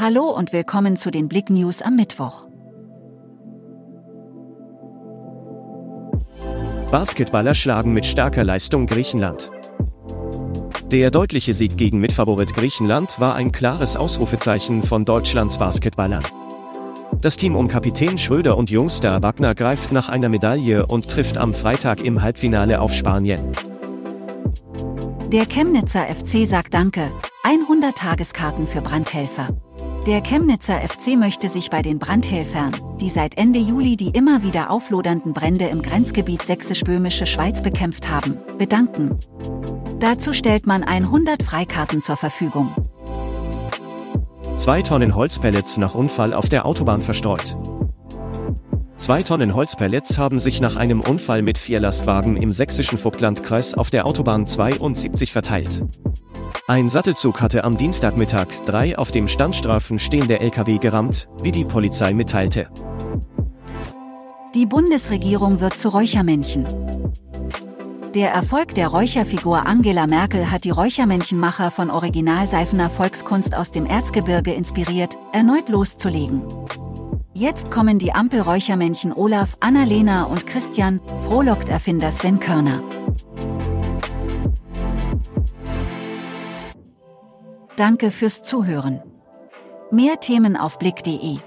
Hallo und willkommen zu den Blick News am Mittwoch. Basketballer schlagen mit starker Leistung Griechenland. Der deutliche Sieg gegen Mitfavorit Griechenland war ein klares Ausrufezeichen von Deutschlands Basketballern. Das Team um Kapitän Schröder und Jungstar Wagner greift nach einer Medaille und trifft am Freitag im Halbfinale auf Spanien. Der Chemnitzer FC sagt Danke, 100 Tageskarten für Brandhelfer. Der Chemnitzer FC möchte sich bei den Brandhelfern, die seit Ende Juli die immer wieder auflodernden Brände im Grenzgebiet sächsisch-böhmische Schweiz bekämpft haben, bedanken. Dazu stellt man 100 Freikarten zur Verfügung. Zwei Tonnen Holzpellets nach Unfall auf der Autobahn verstreut. Zwei Tonnen Holzpellets haben sich nach einem Unfall mit vier Lastwagen im sächsischen Vogtlandkreis auf der Autobahn 72 verteilt. Ein Sattelzug hatte am Dienstagmittag drei auf dem Standstreifen stehende Lkw gerammt, wie die Polizei mitteilte. Die Bundesregierung wird zu Räuchermännchen. Der Erfolg der Räucherfigur Angela Merkel hat die Räuchermännchenmacher von Originalseifener Volkskunst aus dem Erzgebirge inspiriert, erneut loszulegen. Jetzt kommen die Ampelräuchermännchen Olaf, Annalena und Christian, frohlockt Erfinder Sven Körner. Danke fürs Zuhören. Mehr Themen auf blick.de